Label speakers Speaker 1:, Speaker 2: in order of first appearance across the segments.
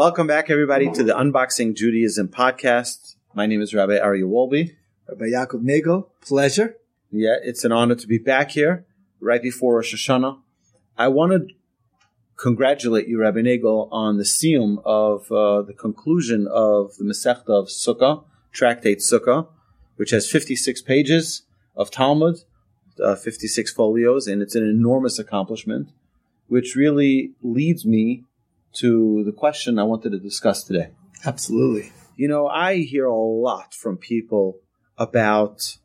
Speaker 1: Welcome back, everybody, to the Unboxing Judaism podcast. My name is Rabbi Aryeh Wolbe.
Speaker 2: Rabbi Yaakov Nagel, pleasure.
Speaker 1: Yeah, it's an honor to be back here right before Rosh Hashanah. I want to congratulate you, Rabbi Nagel, on the siyum of uh, the conclusion of the Masechta of Sukkah, Tractate Sukkah, which has 56 pages of Talmud, uh, 56 folios, and it's an enormous accomplishment, which really leads me to the question I wanted to discuss today.
Speaker 2: Absolutely.
Speaker 1: You know, I hear a lot from people about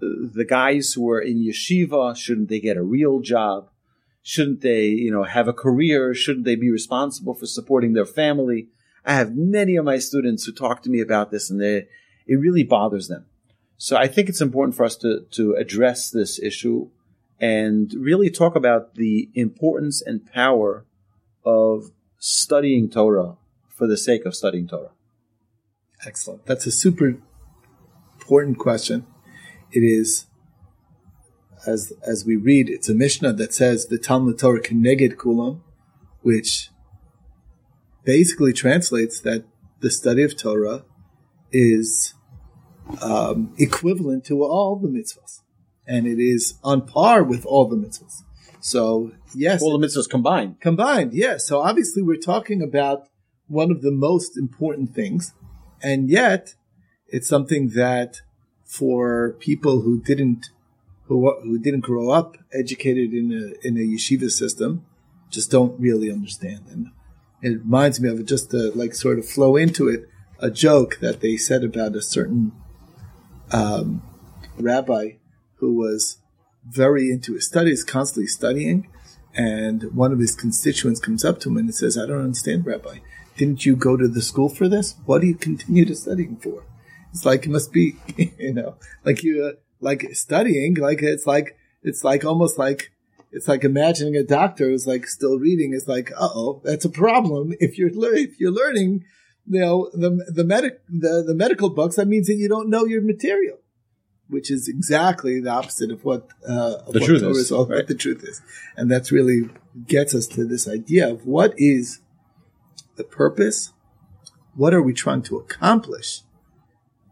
Speaker 1: the guys who are in yeshiva. Shouldn't they get a real job? Shouldn't they, you know, have a career? Shouldn't they be responsible for supporting their family? I have many of my students who talk to me about this and they, it really bothers them. So I think it's important for us to, to address this issue and really talk about the importance and power of studying Torah for the sake of studying Torah.
Speaker 2: Excellent. That's a super important question. It is, as as we read, it's a Mishnah that says the Talmud Torah keneged kulam, which basically translates that the study of Torah is um, equivalent to all the mitzvahs, and it is on par with all the mitzvahs. So yes,
Speaker 1: all the mitzvahs combined.
Speaker 2: Combined, yes. So obviously, we're talking about one of the most important things, and yet it's something that for people who didn't who who didn't grow up educated in a in a yeshiva system just don't really understand. And it reminds me of it just to like sort of flow into it a joke that they said about a certain um, rabbi who was very into his studies, constantly studying. And one of his constituents comes up to him and says, I don't understand, Rabbi. Didn't you go to the school for this? What do you continue to studying for? It's like it must be, you know, like you, uh, like studying, like it's like, it's like almost like, it's like imagining a doctor who's like still reading. It's like, uh oh, that's a problem. If you're, if you're learning, you know, the, the medic, the, the medical books, that means that you don't know your material which is exactly the opposite of what uh, of
Speaker 1: the
Speaker 2: what
Speaker 1: truth
Speaker 2: Torah
Speaker 1: is,
Speaker 2: all,
Speaker 1: right.
Speaker 2: what the truth is, and that's really gets us to this idea of what is the purpose, what are we trying to accomplish,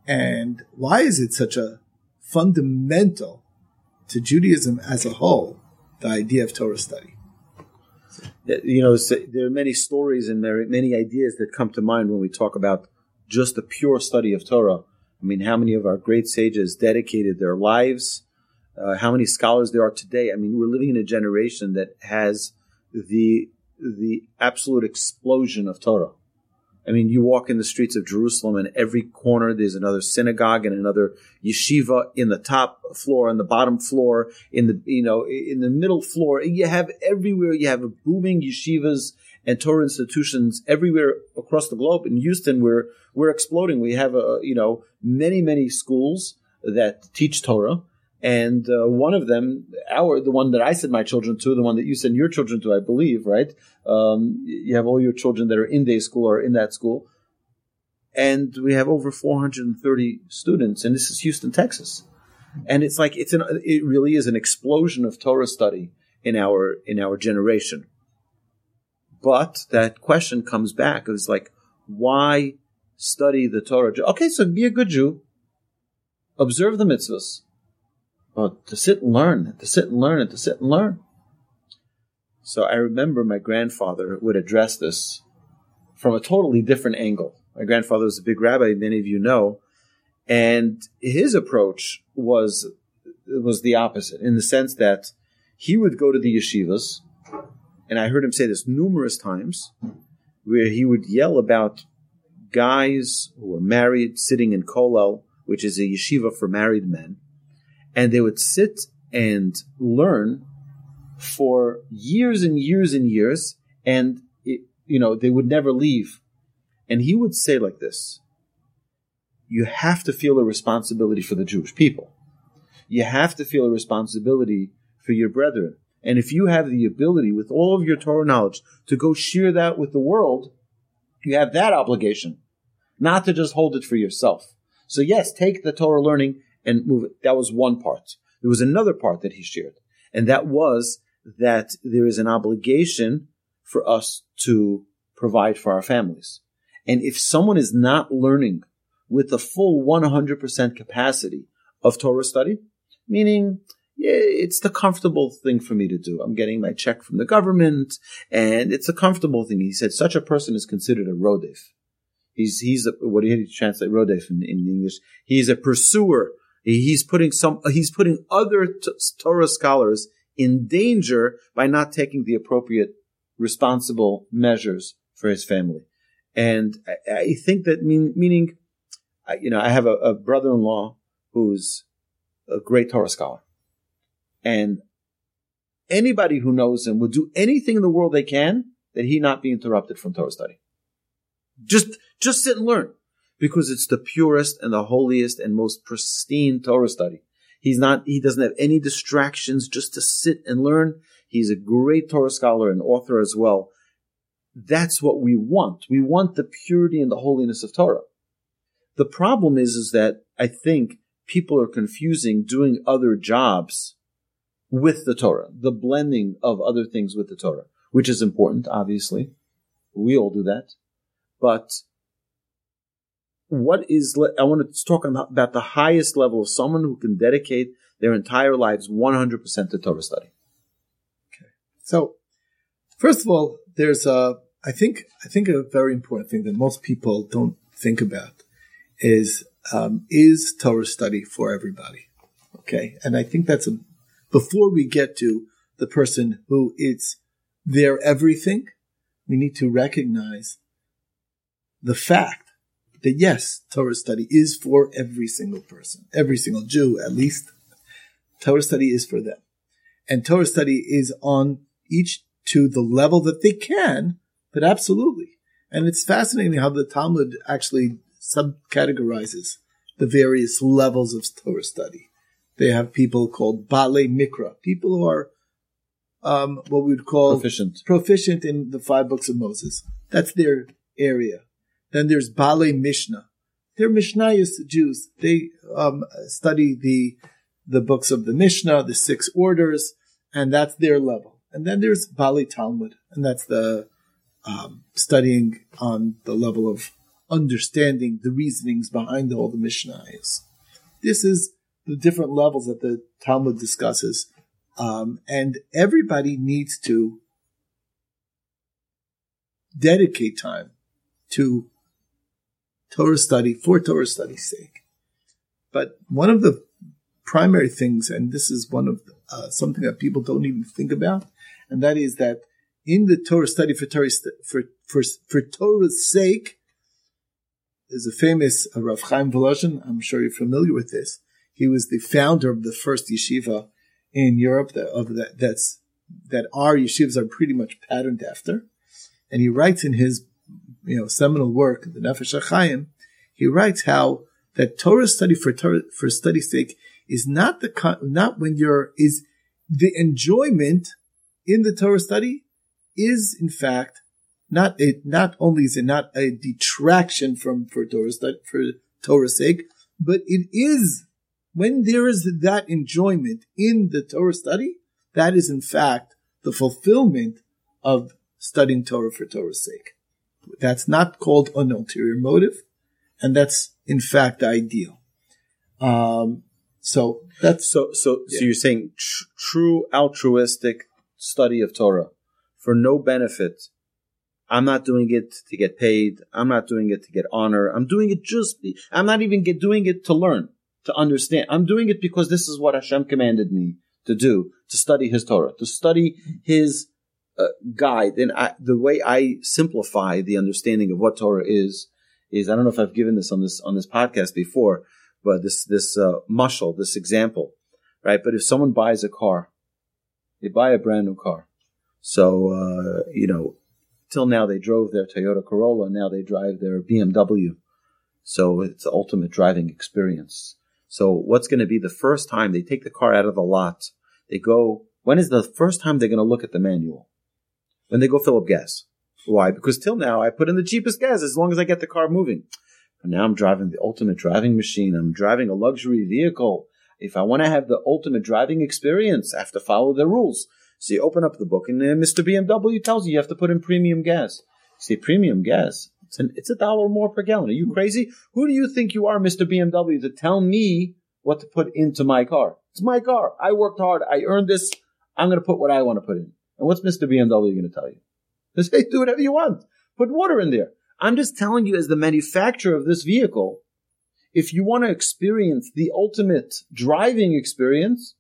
Speaker 2: and why is it such a fundamental to Judaism as a whole the idea of Torah study.
Speaker 1: You know, there are many stories and there are many ideas that come to mind when we talk about just the pure study of Torah. I mean, how many of our great sages dedicated their lives? Uh, how many scholars there are today? I mean, we're living in a generation that has the the absolute explosion of Torah. I mean, you walk in the streets of Jerusalem, and every corner there's another synagogue and another yeshiva in the top floor, and the bottom floor, in the you know in the middle floor. You have everywhere. You have booming yeshivas and Torah institutions everywhere across the globe. In Houston, we're we're exploding. We have a you know many many schools that teach Torah, and uh, one of them, our the one that I send my children to, the one that you send your children to, I believe, right? Um, you have all your children that are in day school or in that school, and we have over 430 students, and this is Houston, Texas, and it's like it's an it really is an explosion of Torah study in our in our generation. But that question comes back. It's like, why study the Torah? Okay, so be a good Jew. Observe the mitzvahs. But to sit and learn, to sit and learn, and to sit and learn. So I remember my grandfather would address this from a totally different angle. My grandfather was a big rabbi, many of you know, and his approach was was the opposite in the sense that he would go to the yeshivas and I heard him say this numerous times, where he would yell about guys who were married sitting in kollel, which is a yeshiva for married men, and they would sit and learn for years and years and years, and it, you know they would never leave. And he would say like this: "You have to feel a responsibility for the Jewish people. You have to feel a responsibility for your brethren." And if you have the ability with all of your Torah knowledge to go share that with the world, you have that obligation, not to just hold it for yourself. So yes, take the Torah learning and move it. That was one part. There was another part that he shared, and that was that there is an obligation for us to provide for our families. And if someone is not learning with the full 100% capacity of Torah study, meaning yeah, it's the comfortable thing for me to do. I'm getting my check from the government and it's a comfortable thing. He said such a person is considered a rodef. He's, he's a, what do you translate rodef in, in English? He's a pursuer. He's putting some, he's putting other t- Torah scholars in danger by not taking the appropriate responsible measures for his family. And I, I think that mean, meaning, you know, I have a, a brother-in-law who's a great Torah scholar. And anybody who knows him would do anything in the world they can that he not be interrupted from Torah study. Just, just sit and learn because it's the purest and the holiest and most pristine Torah study. He's not, he doesn't have any distractions just to sit and learn. He's a great Torah scholar and author as well. That's what we want. We want the purity and the holiness of Torah. The problem is, is that I think people are confusing doing other jobs with the Torah, the blending of other things with the Torah, which is important, obviously. We all do that. But what is, I want to talk about the highest level of someone who can dedicate their entire lives 100% to Torah study.
Speaker 2: Okay. So, first of all, there's a, I think, I think a very important thing that most people don't think about is, um, is Torah study for everybody? Okay. And I think that's a, before we get to the person who is their everything, we need to recognize the fact that yes, Torah study is for every single person, every single Jew at least. Torah study is for them. And Torah study is on each to the level that they can, but absolutely. And it's fascinating how the Talmud actually subcategorizes the various levels of Torah study. They have people called Bale Mikra, people who are um, what we would call
Speaker 1: proficient.
Speaker 2: proficient in the five books of Moses. That's their area. Then there's Bale Mishnah. They're Mishnayos Jews. They um, study the the books of the Mishnah, the six orders, and that's their level. And then there's Bali Talmud, and that's the um, studying on the level of understanding the reasonings behind all the Mishnayos. This is the different levels that the Talmud discusses, um, and everybody needs to dedicate time to Torah study for Torah study's sake. But one of the primary things, and this is one of uh, something that people don't even think about, and that is that in the Torah study for Torah for for for Torah's sake, there's a famous uh, Rav Chaim Volozhin. I'm sure you're familiar with this. He was the founder of the first yeshiva in Europe that of that that's that our yeshivas are pretty much patterned after, and he writes in his you know seminal work, the Nefesh HaChaim, he writes how that Torah study for for study's sake is not the not when you're is the enjoyment in the Torah study is in fact not a not only is it not a detraction from for Torah study for Torah's sake, but it is when there is that enjoyment in the Torah study, that is in fact the fulfillment of studying Torah for Torah's sake. That's not called an ulterior motive, and that's in fact ideal. Um, so that's
Speaker 1: so. So, yeah. so you're saying tr- true altruistic study of Torah for no benefit. I'm not doing it to get paid. I'm not doing it to get honor. I'm doing it just. I'm not even get, doing it to learn, to understand. I'm doing it because this is what Hashem commanded me to do: to study His Torah, to study His uh, guide. And I, the way I simplify the understanding of what Torah is is I don't know if I've given this on this on this podcast before, but this this uh, this example, right? But if someone buys a car, they buy a brand new car. So uh, you know, till now they drove their Toyota Corolla, now they drive their BMW. So it's the ultimate driving experience. So what's going to be the first time they take the car out of the lot? They go. When is the first time they're going to look at the manual? When they go fill up gas. Why? Because till now I put in the cheapest gas as long as I get the car moving. But now I'm driving the ultimate driving machine. I'm driving a luxury vehicle. If I want to have the ultimate driving experience, I have to follow the rules. So you open up the book, and Mr. BMW tells you you have to put in premium gas. say premium gas. It's an, it's a dollar more per gallon. Are you crazy? Who do you think you are, Mr. BMW, to tell me what to put into my car? It's my car. I worked hard. I earned this. I'm going to put what I want to put in. And what's Mr. BMW going to tell you? They say, do whatever you want. Put water in there. I'm just telling you, as the manufacturer of this vehicle, if you want to experience the ultimate driving experience,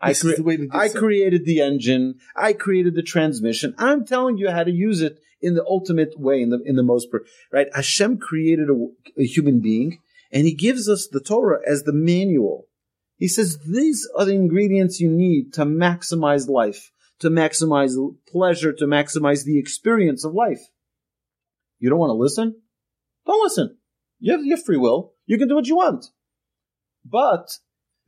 Speaker 1: I, cre-
Speaker 2: the way to do
Speaker 1: I created the engine. I created the transmission. I'm telling you how to use it in the ultimate way, in the in the most right. Hashem created a, a human being, and He gives us the Torah as the manual. He says these are the ingredients you need to maximize life, to maximize pleasure, to maximize the experience of life. You don't want to listen? Don't listen. You have, you have free will. You can do what you want. But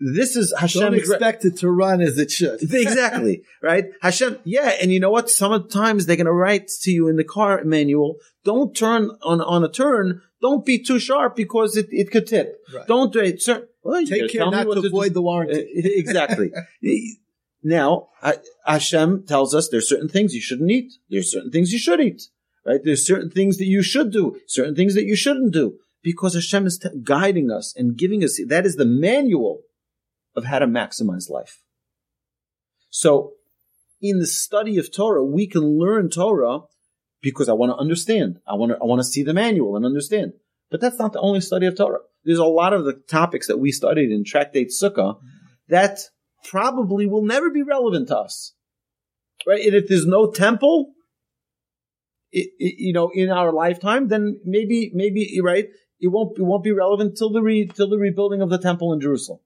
Speaker 1: this is
Speaker 2: Don't expect it to run as it should.
Speaker 1: exactly right? Hashem yeah and you know what? Sometimes they're going to write to you in the car manual don't turn on on a turn. Don't be too sharp because it, it could tip.
Speaker 2: Right.
Speaker 1: don't do it sir well,
Speaker 2: Take care not to
Speaker 1: do.
Speaker 2: avoid the
Speaker 1: Uh,
Speaker 2: warranty.
Speaker 1: exactly now hashem tells us there's certain things you shouldn't eat. There's certain things you should eat right? There's certain things that you should do certain things that you shouldn't do. Because hashem is t- guiding us and giving us that is the manual of how to maximize life so, in the study of Torah, we can learn Torah because I want to understand. I want to, I want to see the manual and understand. But that's not the only study of Torah. There's a lot of the topics that we studied in Tractate Sukkah that probably will never be relevant to us. Right? And if there's no temple, i- i- you know, in our lifetime, then maybe, maybe, right? It won't, it won't be relevant till the re, till the rebuilding of the temple in Jerusalem.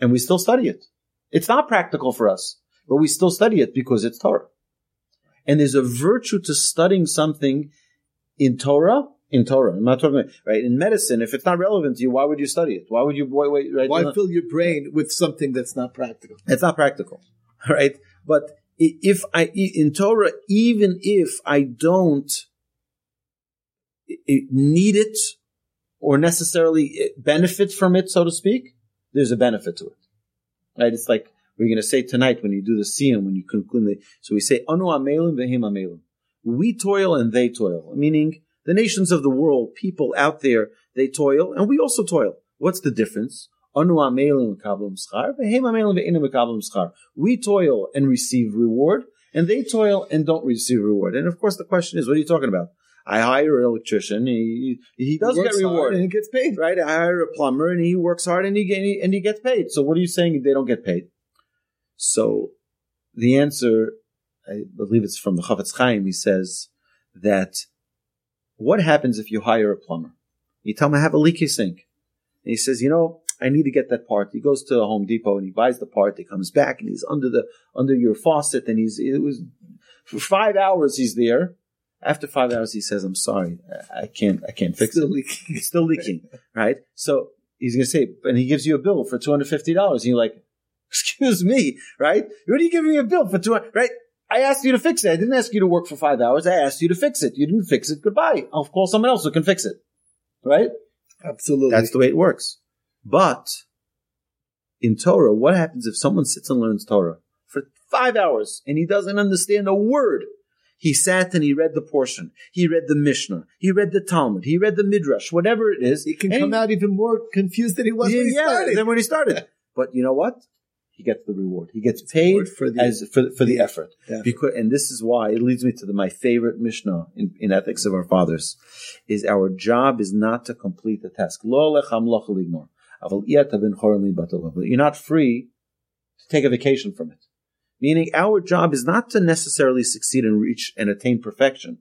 Speaker 1: And we still study it. It's not practical for us, but we still study it because it's Torah. And there's a virtue to studying something in Torah, in Torah. I'm not talking about, right? In medicine, if it's not relevant to you, why would you study it? Why would you, wait, wait, right?
Speaker 2: Why fill your brain with something that's not practical?
Speaker 1: It's not practical, right? But if I in Torah, even if I don't need it or necessarily eh, benefit from it, so to speak, there's a benefit to it, right? It's like we're going to say tonight when you do the siyum, when you conclude the, so we say anu amelim vehim amelim. We toil and they toil, meaning the nations of the world, people out there, they toil and we also toil. What's the difference? Anu amelim. We toil and receive reward, and they toil and don't receive reward. And of course, the question is, what are you talking about? I hire an electrician, he, he does
Speaker 2: He
Speaker 1: get
Speaker 2: works hard
Speaker 1: reward.
Speaker 2: and it gets paid.
Speaker 1: Right? I hire a plumber and he works hard and he, get, and he gets paid. So what are you saying they don't get paid? So the answer, I believe it's from the Chofetz Chaim, he says that what happens if you hire a plumber? You tell him I have a leaky sink. And he says, you know, I need to get that part. He goes to Home Depot and he buys the part. He comes back and he's under the under your faucet and he's it was for five hours he's there. After five hours he says, I'm sorry, I can't I can't fix
Speaker 2: Still
Speaker 1: it.
Speaker 2: leaking.
Speaker 1: It's still leaking, right? So he's gonna say, and he gives you a bill for two hundred fifty dollars. And you're like, excuse me, right? What are you giving me a bill for two hundred? Right? I asked you to fix it. I didn't ask you to work for five hours. I asked you to fix it. You didn't fix it. Goodbye. I'll call someone else who can fix it. Right?
Speaker 2: Absolutely.
Speaker 1: That's the way it works. But in Torah, what happens if someone sits and learns Torah for five hours and he doesn't understand a word? He sat and he read the portion. He read the Mishnah. He read the Talmud. He read the Midrash, whatever it is.
Speaker 2: he can come out even more confused than he was when he started.
Speaker 1: than when he started. But you know what? He gets the reward. He gets paid
Speaker 2: for the-
Speaker 1: as for, for the effort.
Speaker 2: Yeah.
Speaker 1: Because, and this is why it leads me to the, my favorite Mishnah in, in Ethics of Our Fathers, is our job is not to complete the task. Lo lechem lo chalignor. Aval iyat havin chorin li batov. You're not free to take a vacation from it. Meaning, our job is not to necessarily succeed and reach and attain perfection,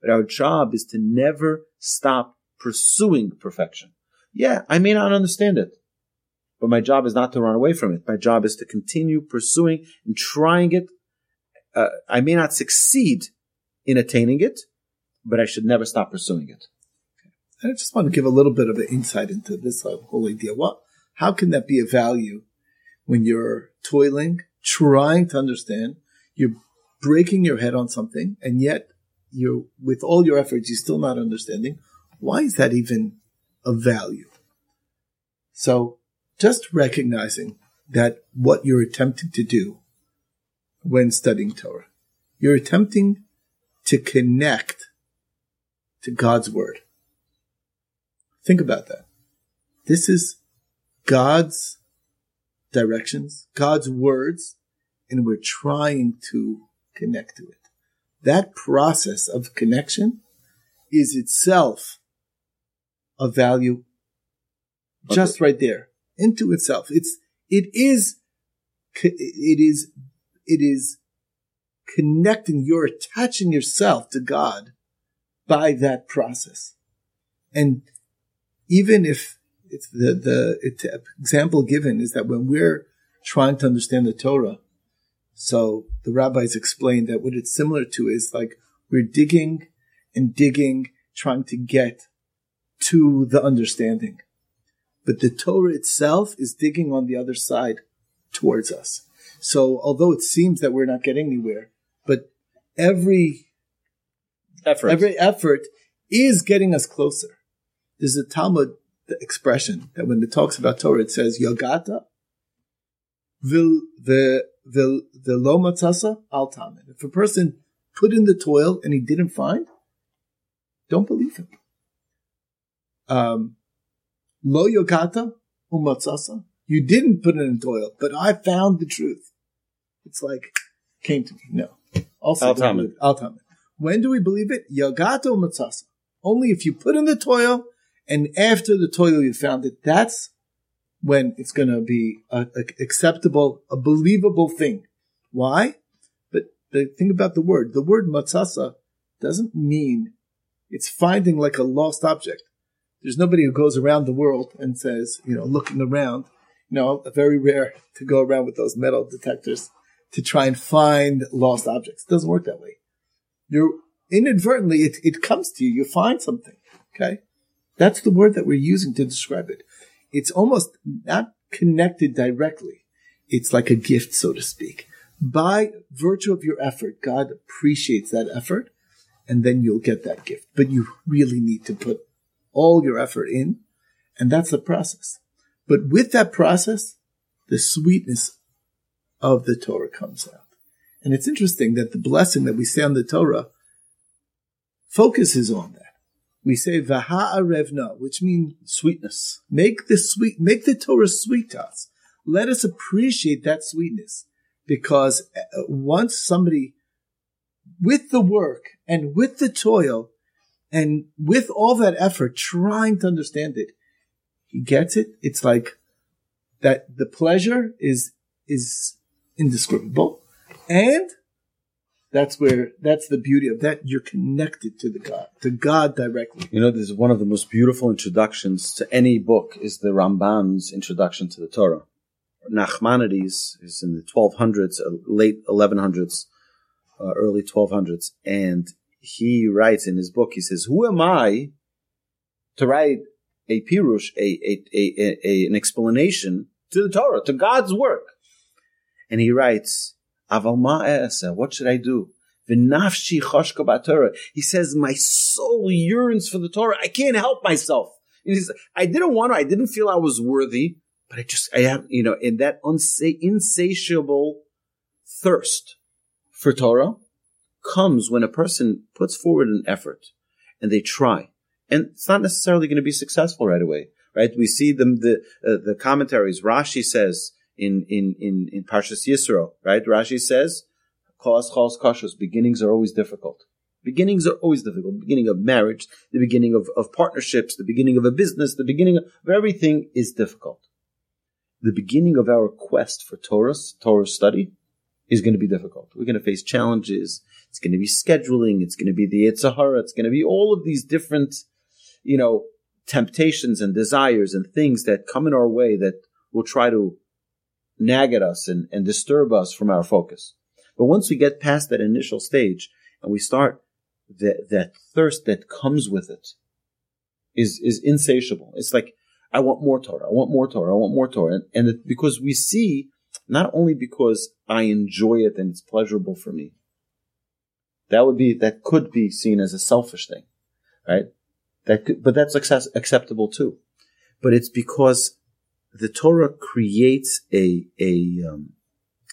Speaker 1: but our job is to never stop pursuing perfection. Yeah, I may not understand it, but my job is not to run away from it. My job is to continue pursuing and trying it. Uh, I may not succeed in attaining it, but I should never stop pursuing it.
Speaker 2: I just want to give a little bit of an insight into this uh, whole idea. What, how can that be a value when you're toiling, trying to understand, you're breaking your head on something, and yet you're, with all your efforts, you're still not understanding? Why is that even a value? So just recognizing that what you're attempting to do when studying Torah, you're attempting to connect to God's word. Think about that. This is God's directions, God's words, and we're trying to connect to it. That process of connection is itself a value just right there into itself. It's, it is, it is, it is connecting, you're attaching yourself to God by that process. And even if it's the, the it's example given is that when we're trying to understand the Torah, so the rabbis explained that what it's similar to is like we're digging and digging, trying to get to the understanding. But the Torah itself is digging on the other side towards us. So although it seems that we're not getting anywhere, but every
Speaker 1: effort,
Speaker 2: every effort is getting us closer. There's a Talmud expression that when it talks about Torah, it says Yogata vil the vil the lo matzasa al tamen. If a person put in the toil and he didn't find, don't believe him. Um, lo yogata umatzasa. You didn't put in toil, but I found the truth. It's like came to me. No. Also,
Speaker 1: Al tamen.
Speaker 2: Al tamen. When do we believe it? Yogata umatzasa. Only if you put in the toil and after the toil you found it. That's when it's going to be a, a acceptable, a believable thing. Why? But the thing about the word, the word matzasa doesn't mean it's finding like a lost object. There's nobody who goes around the world and says, you know, looking around, you know, very rare to go around with those metal detectors to try and find lost objects. It doesn't work that way. You're inadvertently, it, it comes to you, you find something. Okay. That's the word that we're using to describe it it's almost not connected directly. It's like a gift, so to speak. By virtue of your effort, God appreciates that effort and then you'll get that gift. But you really need to put all your effort in and that's the process. But with that process, the sweetness of the Torah comes out. And it's interesting that the blessing that we say on the Torah focuses on that we say Vaha'arevna, which means
Speaker 1: sweetness.
Speaker 2: Make the sweet, make the Torah sweet to us. Let us appreciate that sweetness because uh, once somebody with the work and with the toil and with all that effort trying to understand it, he gets it. It's like that the pleasure is, is indescribable and that's where that's the beauty of that. You're connected to the God, to God directly.
Speaker 1: You know, this is one of the most beautiful introductions to any book is the Ramban's introduction to the Torah. Nachmanides is in the 1200s, uh, late 1100s, uh, early 1200s, and he writes in his book, he says, "Who am I to write a pirush, a, a, a, a an explanation to the Torah, to God's work?" And he writes, what should I do? He says, my soul yearns for the Torah. I can't help myself. Says, I didn't want to. I didn't feel I was worthy, but I just, I have, you know, in that unsa- insatiable thirst for Torah comes when a person puts forward an effort and they try. And it's not necessarily going to be successful right away, right? We see the, the, uh, the commentaries. Rashi says, in in in in Parshas Yisro, right? Rashi says, "Kos chos kashos." Beginnings are always difficult. Beginnings are always difficult. The beginning of marriage, the beginning of, of partnerships, the beginning of a business, the beginning of everything is difficult. The beginning of our quest for Torah, Torah study, is going to be difficult. We're going to face challenges. It's going to be scheduling. It's going to be the Yetzer Hara. It's going to be all of these different, you know, temptations and desires and things that come in our way that we'll try to nag at us and, and disturb us from our focus. But once we get past that initial stage and we start that, that thirst that comes with it is, is insatiable. It's like, I want more Torah. I want more Torah. I want more Torah. And, and it, because we see, not only because I enjoy it and it's pleasurable for me, that would be, that could be seen as a selfish thing, right? That could, but that's access, acceptable too. But it's because the Torah creates a a um,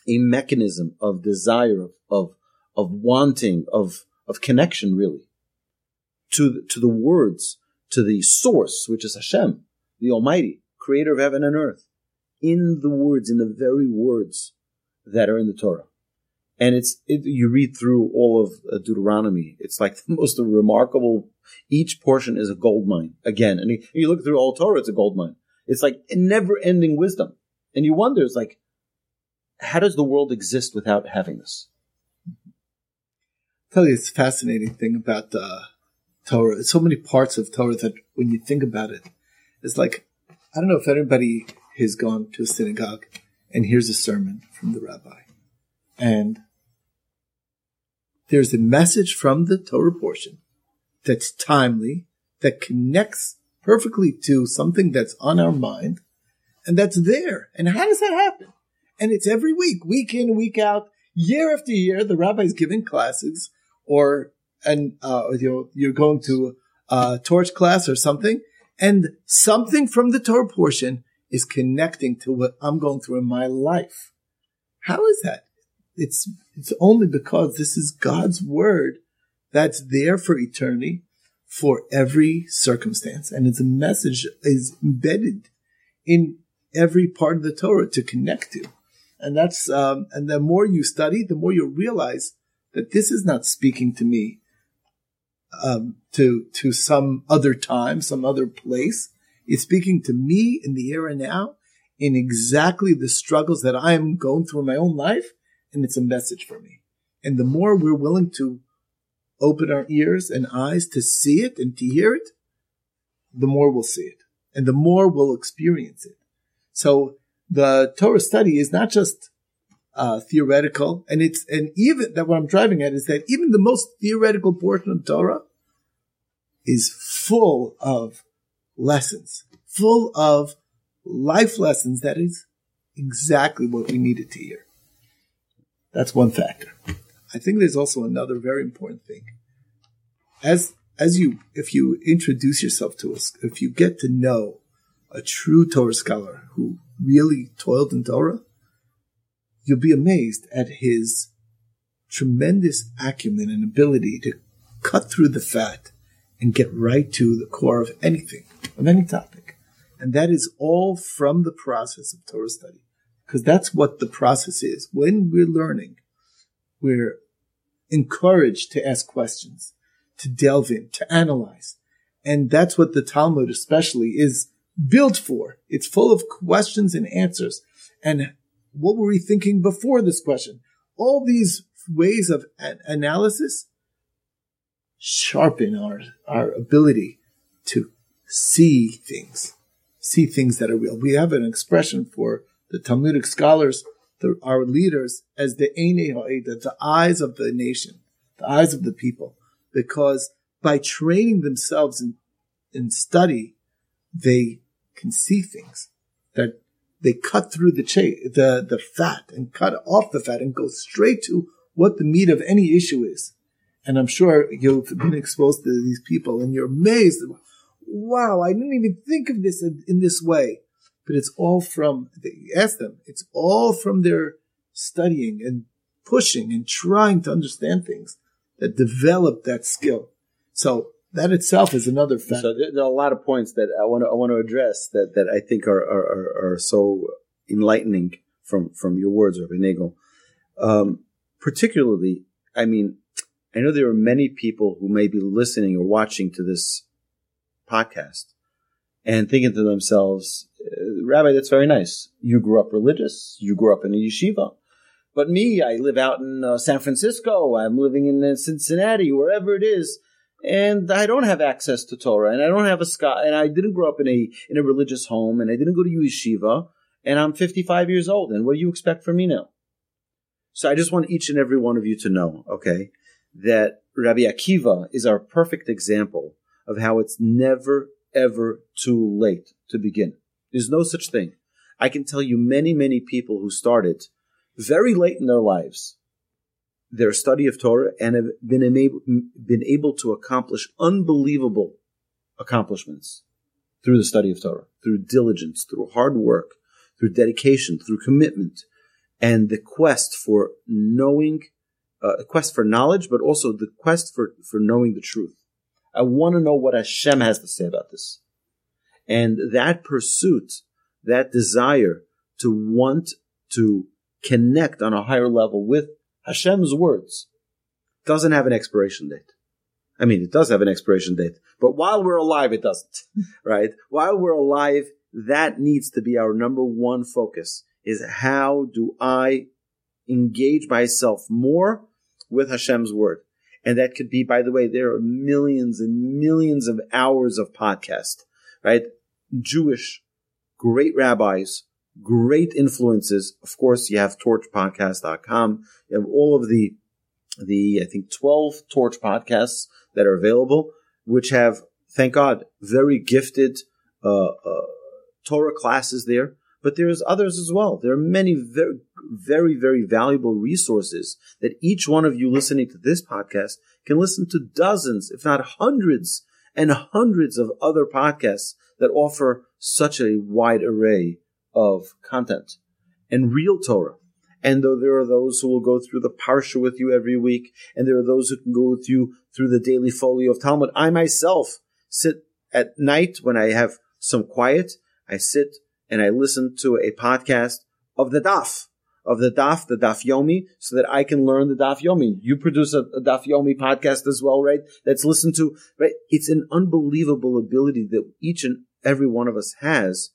Speaker 1: a mechanism of desire of of, of wanting of of connection, really, to, to the words, to the source, which is Hashem, the Almighty, creator of heaven and earth, in the words, in the very words that are in the Torah. And it's, it, you read through all of uh, Deuteronomy. It's like the most remarkable, each portion is a gold mine. Again, and you, you look through all Torah, it's a gold mine. It's like never ending wisdom. And you wonder, it's like, how does the world exist without having this?
Speaker 2: I'll tell you, it's a fascinating thing about uh, Torah. So many parts of Torah that when you think about it, it's like, I don't know if anybody has gone to a synagogue and hears a sermon from the rabbi. And there's a message from the Torah portion that's timely, that connects perfectly to something that's on our mind and that's there. And how does that happen? And it's every week, week in, week out, year after year, the rabbi's giving classes or, and, uh, you're, you're going to a torch class or something and something from the Torah portion is connecting to what I'm going through in my life. How is that? It's, it's only because this is God's word that's there for eternity for every circumstance. And it's a message is embedded in every part of the Torah to connect to. And that's, um, and the more you study, the more you realize that this is not speaking to me, um, to, to some other time, some other place. It's speaking to me in the here and now in exactly the struggles that I am going through in my own life. And it's a message for me. And the more we're willing to open our ears and eyes to see it and to hear it, the more we'll see it and the more we'll experience it. So the Torah study is not just uh, theoretical, and it's and even that what I'm driving at is that even the most theoretical portion of Torah is full of lessons, full of life lessons. That is exactly what we needed to hear. That's one factor. I think there's also another very important thing. As as you if you introduce yourself to us, if you get to know a true Torah scholar who really toiled in Torah, you'll be amazed at his tremendous acumen and ability to cut through the fat and get right to the core of anything, of any topic. And that is all from the process of Torah study. Because that's what the process is. When we're learning, we're encouraged to ask questions, to delve in, to analyze. And that's what the Talmud especially is built for. It's full of questions and answers. And what were we thinking before this question? All these ways of analysis sharpen our, our ability to see things, see things that are real. We have an expression for the Talmudic scholars, the, our leaders, as the Eine Ha'eda, the eyes of the nation, the eyes of the people, because by training themselves in, in study, they can see things that they cut through the cha- the the fat and cut off the fat and go straight to what the meat of any issue is. And I'm sure you've been exposed to these people and you're amazed. Wow, I didn't even think of this in, in this way. But it's all from, ask them, it's all from their studying and pushing and trying to understand things that develop that skill. So that itself is another fact.
Speaker 1: So there, are a lot of points that I want to I want to address that that I think are are, are, are so enlightening from from your words, Rabbi Nagel. Um, particularly, I mean, I know there are many people who may be listening or watching to this podcast and thinking to themselves, Rabbi, that's very nice. You grew up religious. You grew up in a yeshiva. But me, I live out in uh, San Francisco. I'm living in uh, Cincinnati, wherever it is and I don't have access to Torah, and I don't have a sky, and I didn't grow up in a in a religious home, and I didn't go to yeshiva, and I'm 55 years old, and what do you expect from me now? So I just want each and every one of you to know, okay, that Rabbi Akiva is our perfect example of how it's never ever too late to begin. There's no such thing. I can tell you many, many people who started very late in their lives their study of Torah and have been able, been able to accomplish unbelievable accomplishments through the study of Torah, through diligence, through hard work, through dedication, through commitment, and the quest for knowing uh, a quest for knowledge, but also the quest for, for knowing the truth. I want to know what Hashem has to say about this. And that pursuit, that desire to want to connect on a higher level with Hashem's words doesn't have an expiration date. I mean, it does have an expiration date, but while we're alive, it doesn't, right? While we're alive, that needs to be our number one focus is how do I engage myself more with Hashem's word? And that could be, by the way, there are millions and millions of hours of podcast, right? Jewish great rabbis, great influences. Of course, you have torchpodcast.com. You have all of the, the, I think 12 torch podcasts that are available, which have, thank God, very gifted, uh, uh, Torah classes there but there's others as well. There are many very, very, very valuable resources that each one of you listening to this podcast can listen to dozens, if not hundreds and hundreds of other podcasts that offer such a wide array of content and real Torah. And though there are those who will go through the Parsha with you every week, and there are those who can go with you through the daily folio of Talmud, I myself sit at night when I have some quiet. I sit and I listen to a podcast of the Daf, of the Daf, the Daf Yomi, so that I can learn the Daf Yomi. You produce a, a Daf Yomi podcast as well, right? That's listened to, right? It's an unbelievable ability that each and every one of us has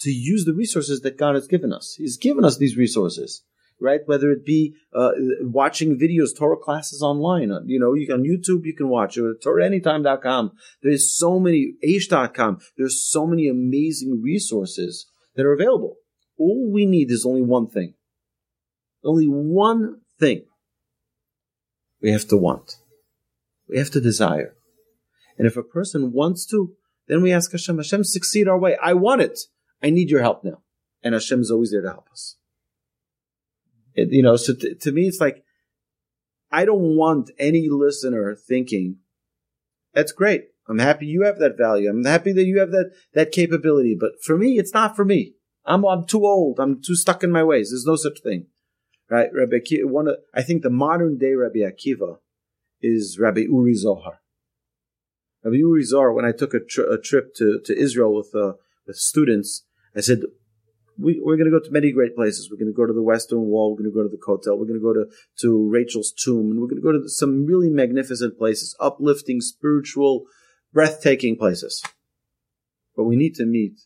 Speaker 1: to use the resources that God has given us. He's given us these resources right? Whether it be uh, watching videos, Torah classes online. Uh, you know, you on YouTube you can watch it. TorahAnytime.com. There's so many, Aish.com. There's so many amazing resources that are available. All we need is only one thing. Only one thing. We have to want. We have to desire. And if a person wants to, then we ask Hashem, Hashem, succeed our way. I want it. I need your help now. And Hashem is always there to help us. It, you know, so t- to me, it's like, I don't want any listener thinking, that's great. I'm happy you have that value. I'm happy that you have that, that capability. But for me, it's not for me. I'm, I'm too old. I'm too stuck in my ways. There's no such thing. Right? Rabbi Akiva, one of, I think the modern day Rabbi Akiva is Rabbi Uri Zohar. Rabbi Uri Zohar, when I took a, a trip to, to Israel with, uh, with students, I said, we, we're going to go to many great places. We're going to go to the Western Wall. We're going to go to the Kotel. We're going to go to, to Rachel's tomb. And we're going to go to some really magnificent places, uplifting, spiritual, breathtaking places. But we need to meet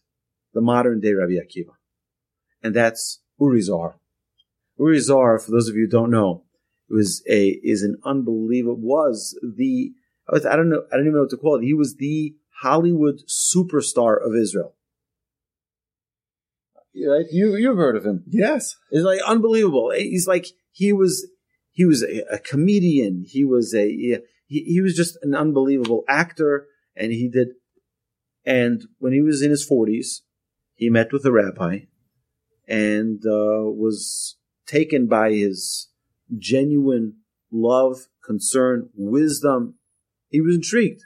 Speaker 1: the modern day Rabbi Akiva. And that's Uri Zohar. Uri Zohar, for those of you who don't know, was a, is an unbelievable, was the, I don't know, I don't even know what to call it. He was the Hollywood superstar of Israel right? You you've heard of him.
Speaker 2: Yes.
Speaker 1: It's like unbelievable. He's like he was he was a, a comedian. He was a he, he was just an unbelievable actor, and he did. And when he was in his forties, he met with a rabbi, and uh, was taken by his genuine love, concern, wisdom. He was intrigued,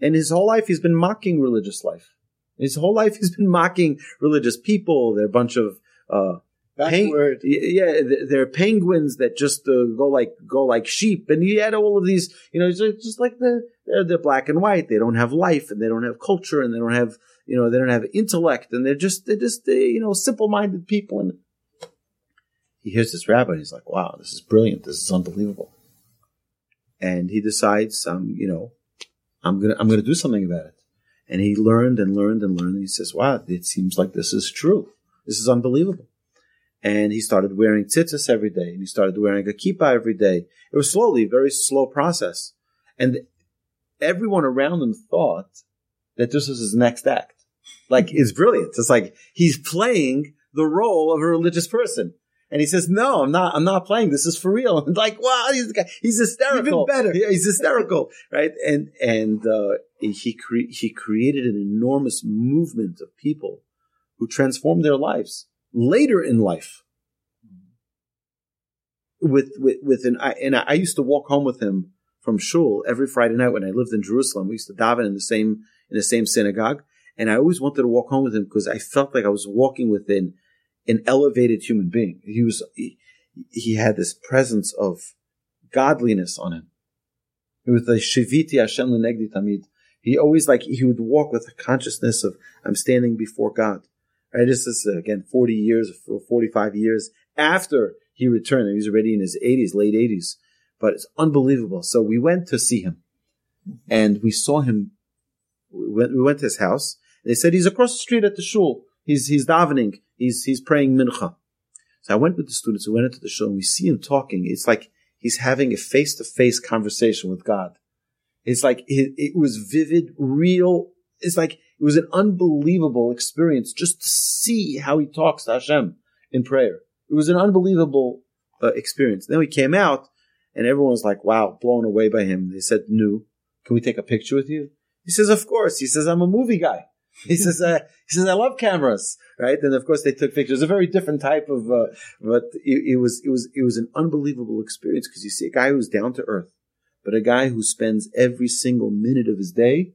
Speaker 1: and his whole life he's been mocking religious life. His whole life he's been mocking religious people. They're a bunch of uh,
Speaker 2: Backward.
Speaker 1: Peng- yeah, they're penguins that just uh, go like go like sheep, and he had all of these. You know, just, just like the they're, they're, black and white. They don't have life, and they don't have culture, and they don't have you know they don't have intellect, and they're just they're just they, you know simple minded people. And he hears this rabbi, and he's like, "Wow, this is brilliant. This is unbelievable." And he decides, um, you know, I'm gonna I'm gonna do something about it. And he learned and learned and learned. And he says, wow, it seems like this is true. This is unbelievable. And he started wearing tzitzis every day and he started wearing a kippah every day. It was slowly, very slow process. And everyone around him thought that this was his next act. Like, it's brilliant. It's like he's playing the role of a religious person. And he says, "No, I'm not. I'm not playing. This is for real." And like, wow, he's he's hysterical.
Speaker 2: Even better.
Speaker 1: he's hysterical, right? And and uh, he cre- he created an enormous movement of people who transformed their lives later in life. With with with an I, and I used to walk home with him from shul every Friday night when I lived in Jerusalem. We used to daven in the same in the same synagogue, and I always wanted to walk home with him because I felt like I was walking within an elevated human being. He was he, he had this presence of godliness on him. It was the Shiviti Hashem Lenegdi Tamid. He always like he would walk with a consciousness of I'm standing before God. Right? This is again 40 years or 45 years after he returned. He was already in his 80s, late 80s. But it's unbelievable. So we went to see him, and we saw him. We went, we went to his house. They said he's across the street at the shul. He's he's davening. He's he's praying mincha. So I went with the students. We went into the shul, and we see him talking. It's like he's having a face to face conversation with God. It's like it, it was vivid, real. It's like it was an unbelievable experience just to see how he talks to Hashem in prayer. It was an unbelievable uh, experience. Then we came out, and everyone was like, "Wow, blown away by him." They said, "No, can we take a picture with you?" He says, "Of course." He says, "I'm a movie guy." He says, uh, "He says I love cameras." Right? And of course, they took pictures. A very different type of, uh, but it, it was it was it was an unbelievable experience because you see a guy who's down to earth, but a guy who spends every single minute of his day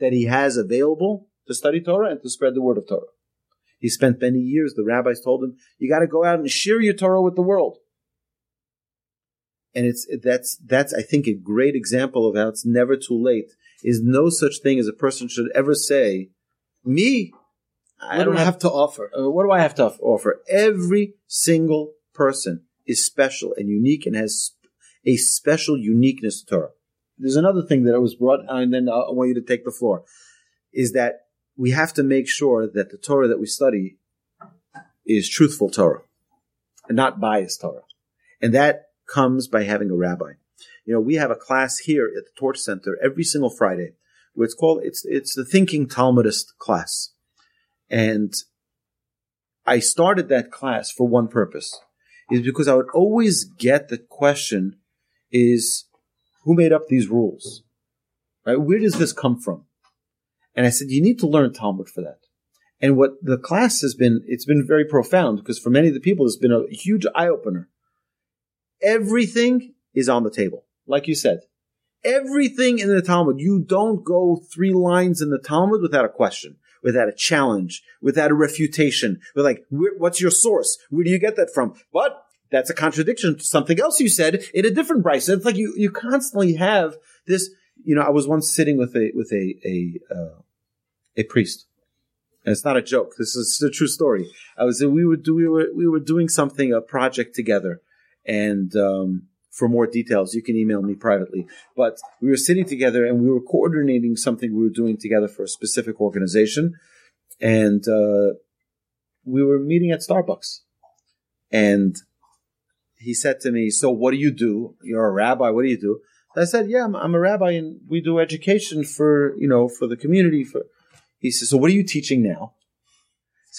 Speaker 1: that he has available to study Torah and to spread the word of Torah. He spent many years, the rabbis told him, you got to go out and share your Torah with the world. And it's, that's, that's, I think, a great example of how it's never too late. Is no such thing as a person should ever say, me,
Speaker 2: I don't have, have to offer.
Speaker 1: Uh, what do I have to offer? Every single person is special and unique and has a special uniqueness to Torah. There's another thing that I was brought, and then I want you to take the floor, is that we have to make sure that the Torah that we study is truthful Torah and not biased Torah. And that comes by having a rabbi. You know, we have a class here at the Torch Center every single Friday where it's called, it's, it's the Thinking Talmudist class. And I started that class for one purpose is because I would always get the question is who made up these rules? Right? Where does this come from? And I said, you need to learn Talmud for that. And what the class has been, it's been very profound because for many of the people, it's been a huge eye opener. Everything is on the table. Like you said, everything in the Talmud, you don't go three lines in the Talmud without a question, without a challenge, without a refutation. We're like, what's your source? Where do you get that from? But that's a contradiction to something else you said in a different Braisa. It's like you, you constantly have this, you know, I was once sitting with a, with a, a, uh, a priest. And it's not a joke. This is a true story. I was, we were, do, we were, we were doing something, a project together. And, um, for more details, you can email me privately. But we were sitting together and we were coordinating something we were doing together for a specific organization. And, uh, we were meeting at Starbucks. And he said to me, So what do you do? You're a rabbi. What do you do? I said, Yeah, I'm, I'm, a rabbi and we do education for, you know, for the community. For He says, So what are you teaching now?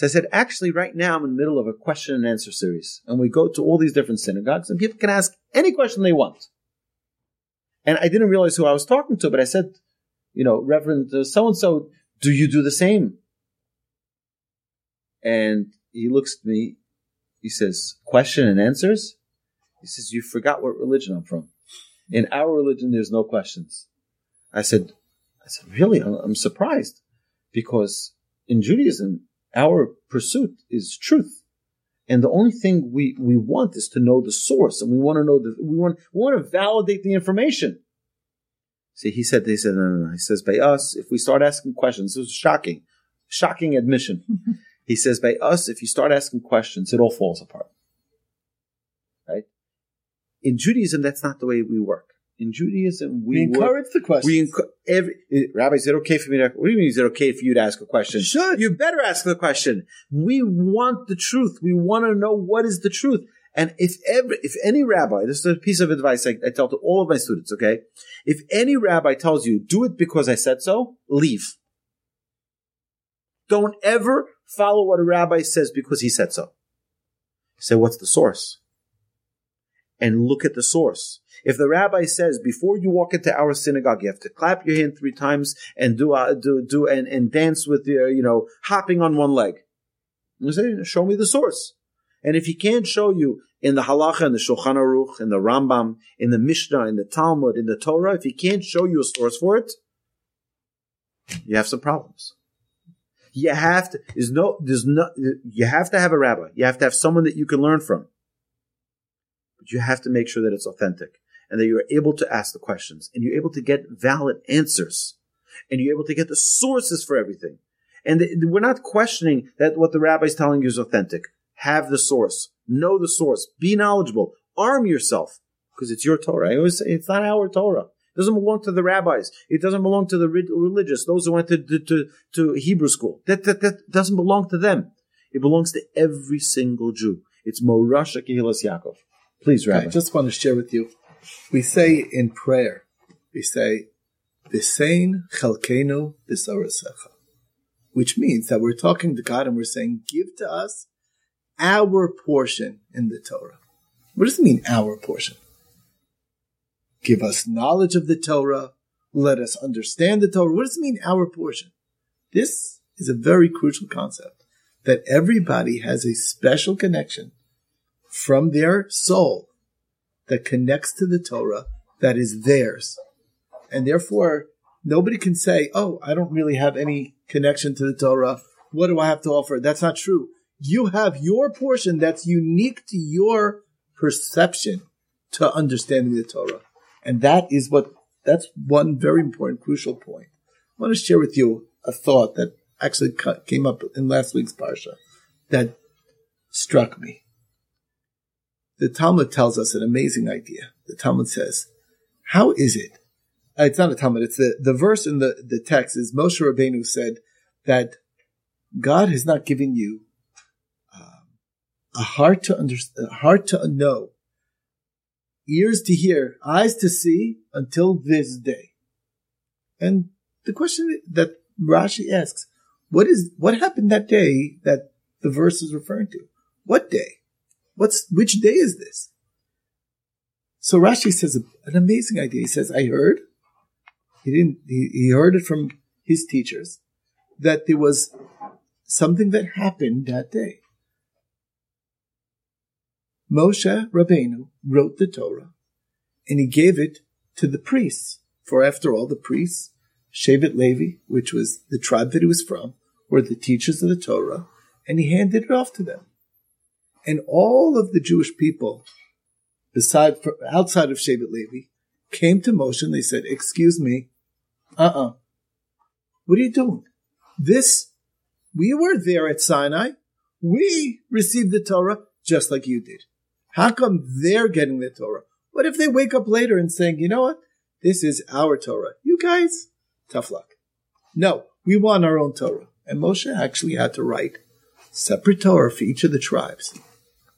Speaker 1: So I said, Actually, right now I'm in the middle of a question and answer series. And we go to all these different synagogues and people can ask any question they want. And I didn't realize who I was talking to, but I said, You know, Reverend so and so, do you do the same? And he looks at me. He says, Question and answers? He says, You forgot what religion I'm from. In our religion, there's no questions. I said, I said, Really? I'm, I'm surprised because in Judaism, our pursuit is truth. And the only thing we, we want is to know the source and we want to know that we want, we want to validate the information. See, he said, he said, no, no, no. He says, by us, if we start asking questions, this is shocking, shocking admission. he says, by us, if you start asking questions, it all falls apart Right? in Judaism, that's not the way we work. In Judaism, we,
Speaker 2: we encourage
Speaker 1: work,
Speaker 2: the question.
Speaker 1: We enc- every Rabbi, is it okay for me to? What do you mean? Is it okay for you to ask a question?
Speaker 2: Should
Speaker 1: you better ask the question? We want the truth. We want to know what is the truth. And if ever, if any rabbi, this is a piece of advice I, I tell to all of my students. Okay, if any rabbi tells you do it because I said so, leave. Don't ever follow what a rabbi says because he said so. Say, what's the source? And look at the source. If the rabbi says before you walk into our synagogue, you have to clap your hand three times and do uh, do do and, and dance with your you know hopping on one leg, you say, show me the source. And if he can't show you in the halacha, in the Shulchan Aruch, in the Rambam, in the Mishnah, in the Talmud, in the Torah, if he can't show you a source for it, you have some problems. You have to. There's no. There's no. You have to have a rabbi. You have to have someone that you can learn from but you have to make sure that it's authentic. and that you're able to ask the questions and you're able to get valid answers and you're able to get the sources for everything. And we're not questioning that what the rabbi is telling you is authentic. Have the source. Know the source. Be knowledgeable. Arm yourself because it's your Torah. I always say it's not our Torah. It doesn't belong to the rabbis. It doesn't belong to the religious, those who went to, to, to Hebrew school. That, that, that doesn't belong to them. It belongs to every single Jew. It's Morasha Kehilas Yaakov. Please, Rabbi.
Speaker 2: I just want to share with you. We say in prayer, we say, V'sein chalkenu which means that we're talking to God and we're saying, give to us our portion in the Torah. What does it mean, our portion? Give us knowledge of the Torah. Let us understand the Torah. What does it mean, our portion? This is a very crucial concept that everybody has a special connection from their soul that connects to the Torah that is theirs. And therefore, nobody can say, Oh, I don't really have any connection to the Torah. What do I have to offer? That's not true. You have your portion that's unique to your perception to understanding the Torah. And that is what, that's one very important, crucial point. I want to share with you a thought that actually came up in last week's Parsha that struck me. The Talmud tells us an amazing idea. The Talmud says, how is it? Uh, it's not a Talmud. It's the, the verse in the, the text is Moshe Rabbeinu said that God has not given you uh, a heart to understand, a heart to know, ears to hear, eyes to see until this day. And the question that Rashi asks, what is, what happened that day that the verse is referring to? What day? What's, which day is this? So Rashi says an amazing idea. He says, I heard, he didn't, he, he heard it from his teachers that there was something that happened that day. Moshe Rabbeinu wrote the Torah and he gave it to the priests. For after all, the priests, Shevet Levi, which was the tribe that he was from, were the teachers of the Torah, and he handed it off to them. And all of the Jewish people, beside outside of Shevet Levi, came to Moshe and they said, "Excuse me, uh-uh, what are you doing? This, we were there at Sinai. We received the Torah just like you did. How come they're getting the Torah? What if they wake up later and saying, you know what? This is our Torah. You guys, tough luck. No, we want our own Torah. And Moshe actually had to write separate Torah for each of the tribes.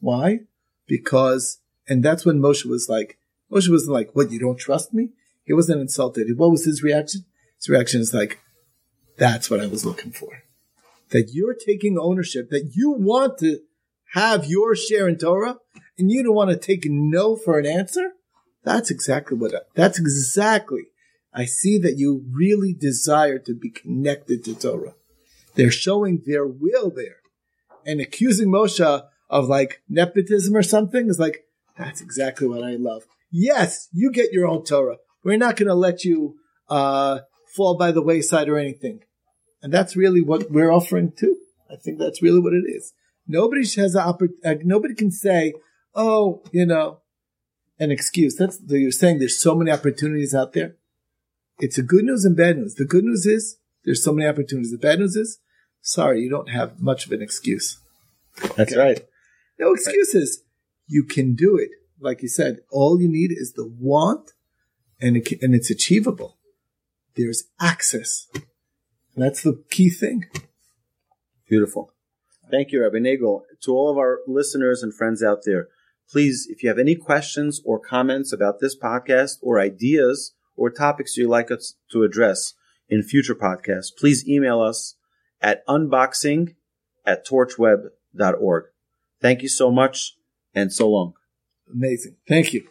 Speaker 2: Why? Because, and that's when Moshe was like, Moshe was like, what, you don't trust me? He wasn't insulted. What was his reaction? His reaction is like, that's what I was looking for. That you're taking ownership, that you want to have your share in Torah, and you don't want to take no for an answer. That's exactly what, I, that's exactly. I see that you really desire to be connected to Torah. They're showing their will there. And accusing Moshe of like nepotism or something is like, that's exactly what I love. Yes, you get your own Torah. We're not going to let you uh, fall by the wayside or anything. And that's really what we're offering too. I think that's really what it is. Nobody has a uh, nobody can say, "Oh, you know, an excuse." That's you're saying. There's so many opportunities out there. It's a good news and bad news. The good news is there's so many opportunities. The bad news is, sorry, you don't have much of an excuse.
Speaker 1: That's okay. right.
Speaker 2: No excuses. Right. You can do it. Like you said, all you need is the want, and it, and it's achievable. There's access. And that's the key thing.
Speaker 1: Beautiful. Thank you, Rabbi Nagel. To all of our listeners and friends out there, please, if you have any questions or comments about this podcast or ideas or topics you'd like us to address, in future podcasts, please email us at unboxing at torchweb.org. Thank you so much and so long.
Speaker 2: Amazing. Thank you.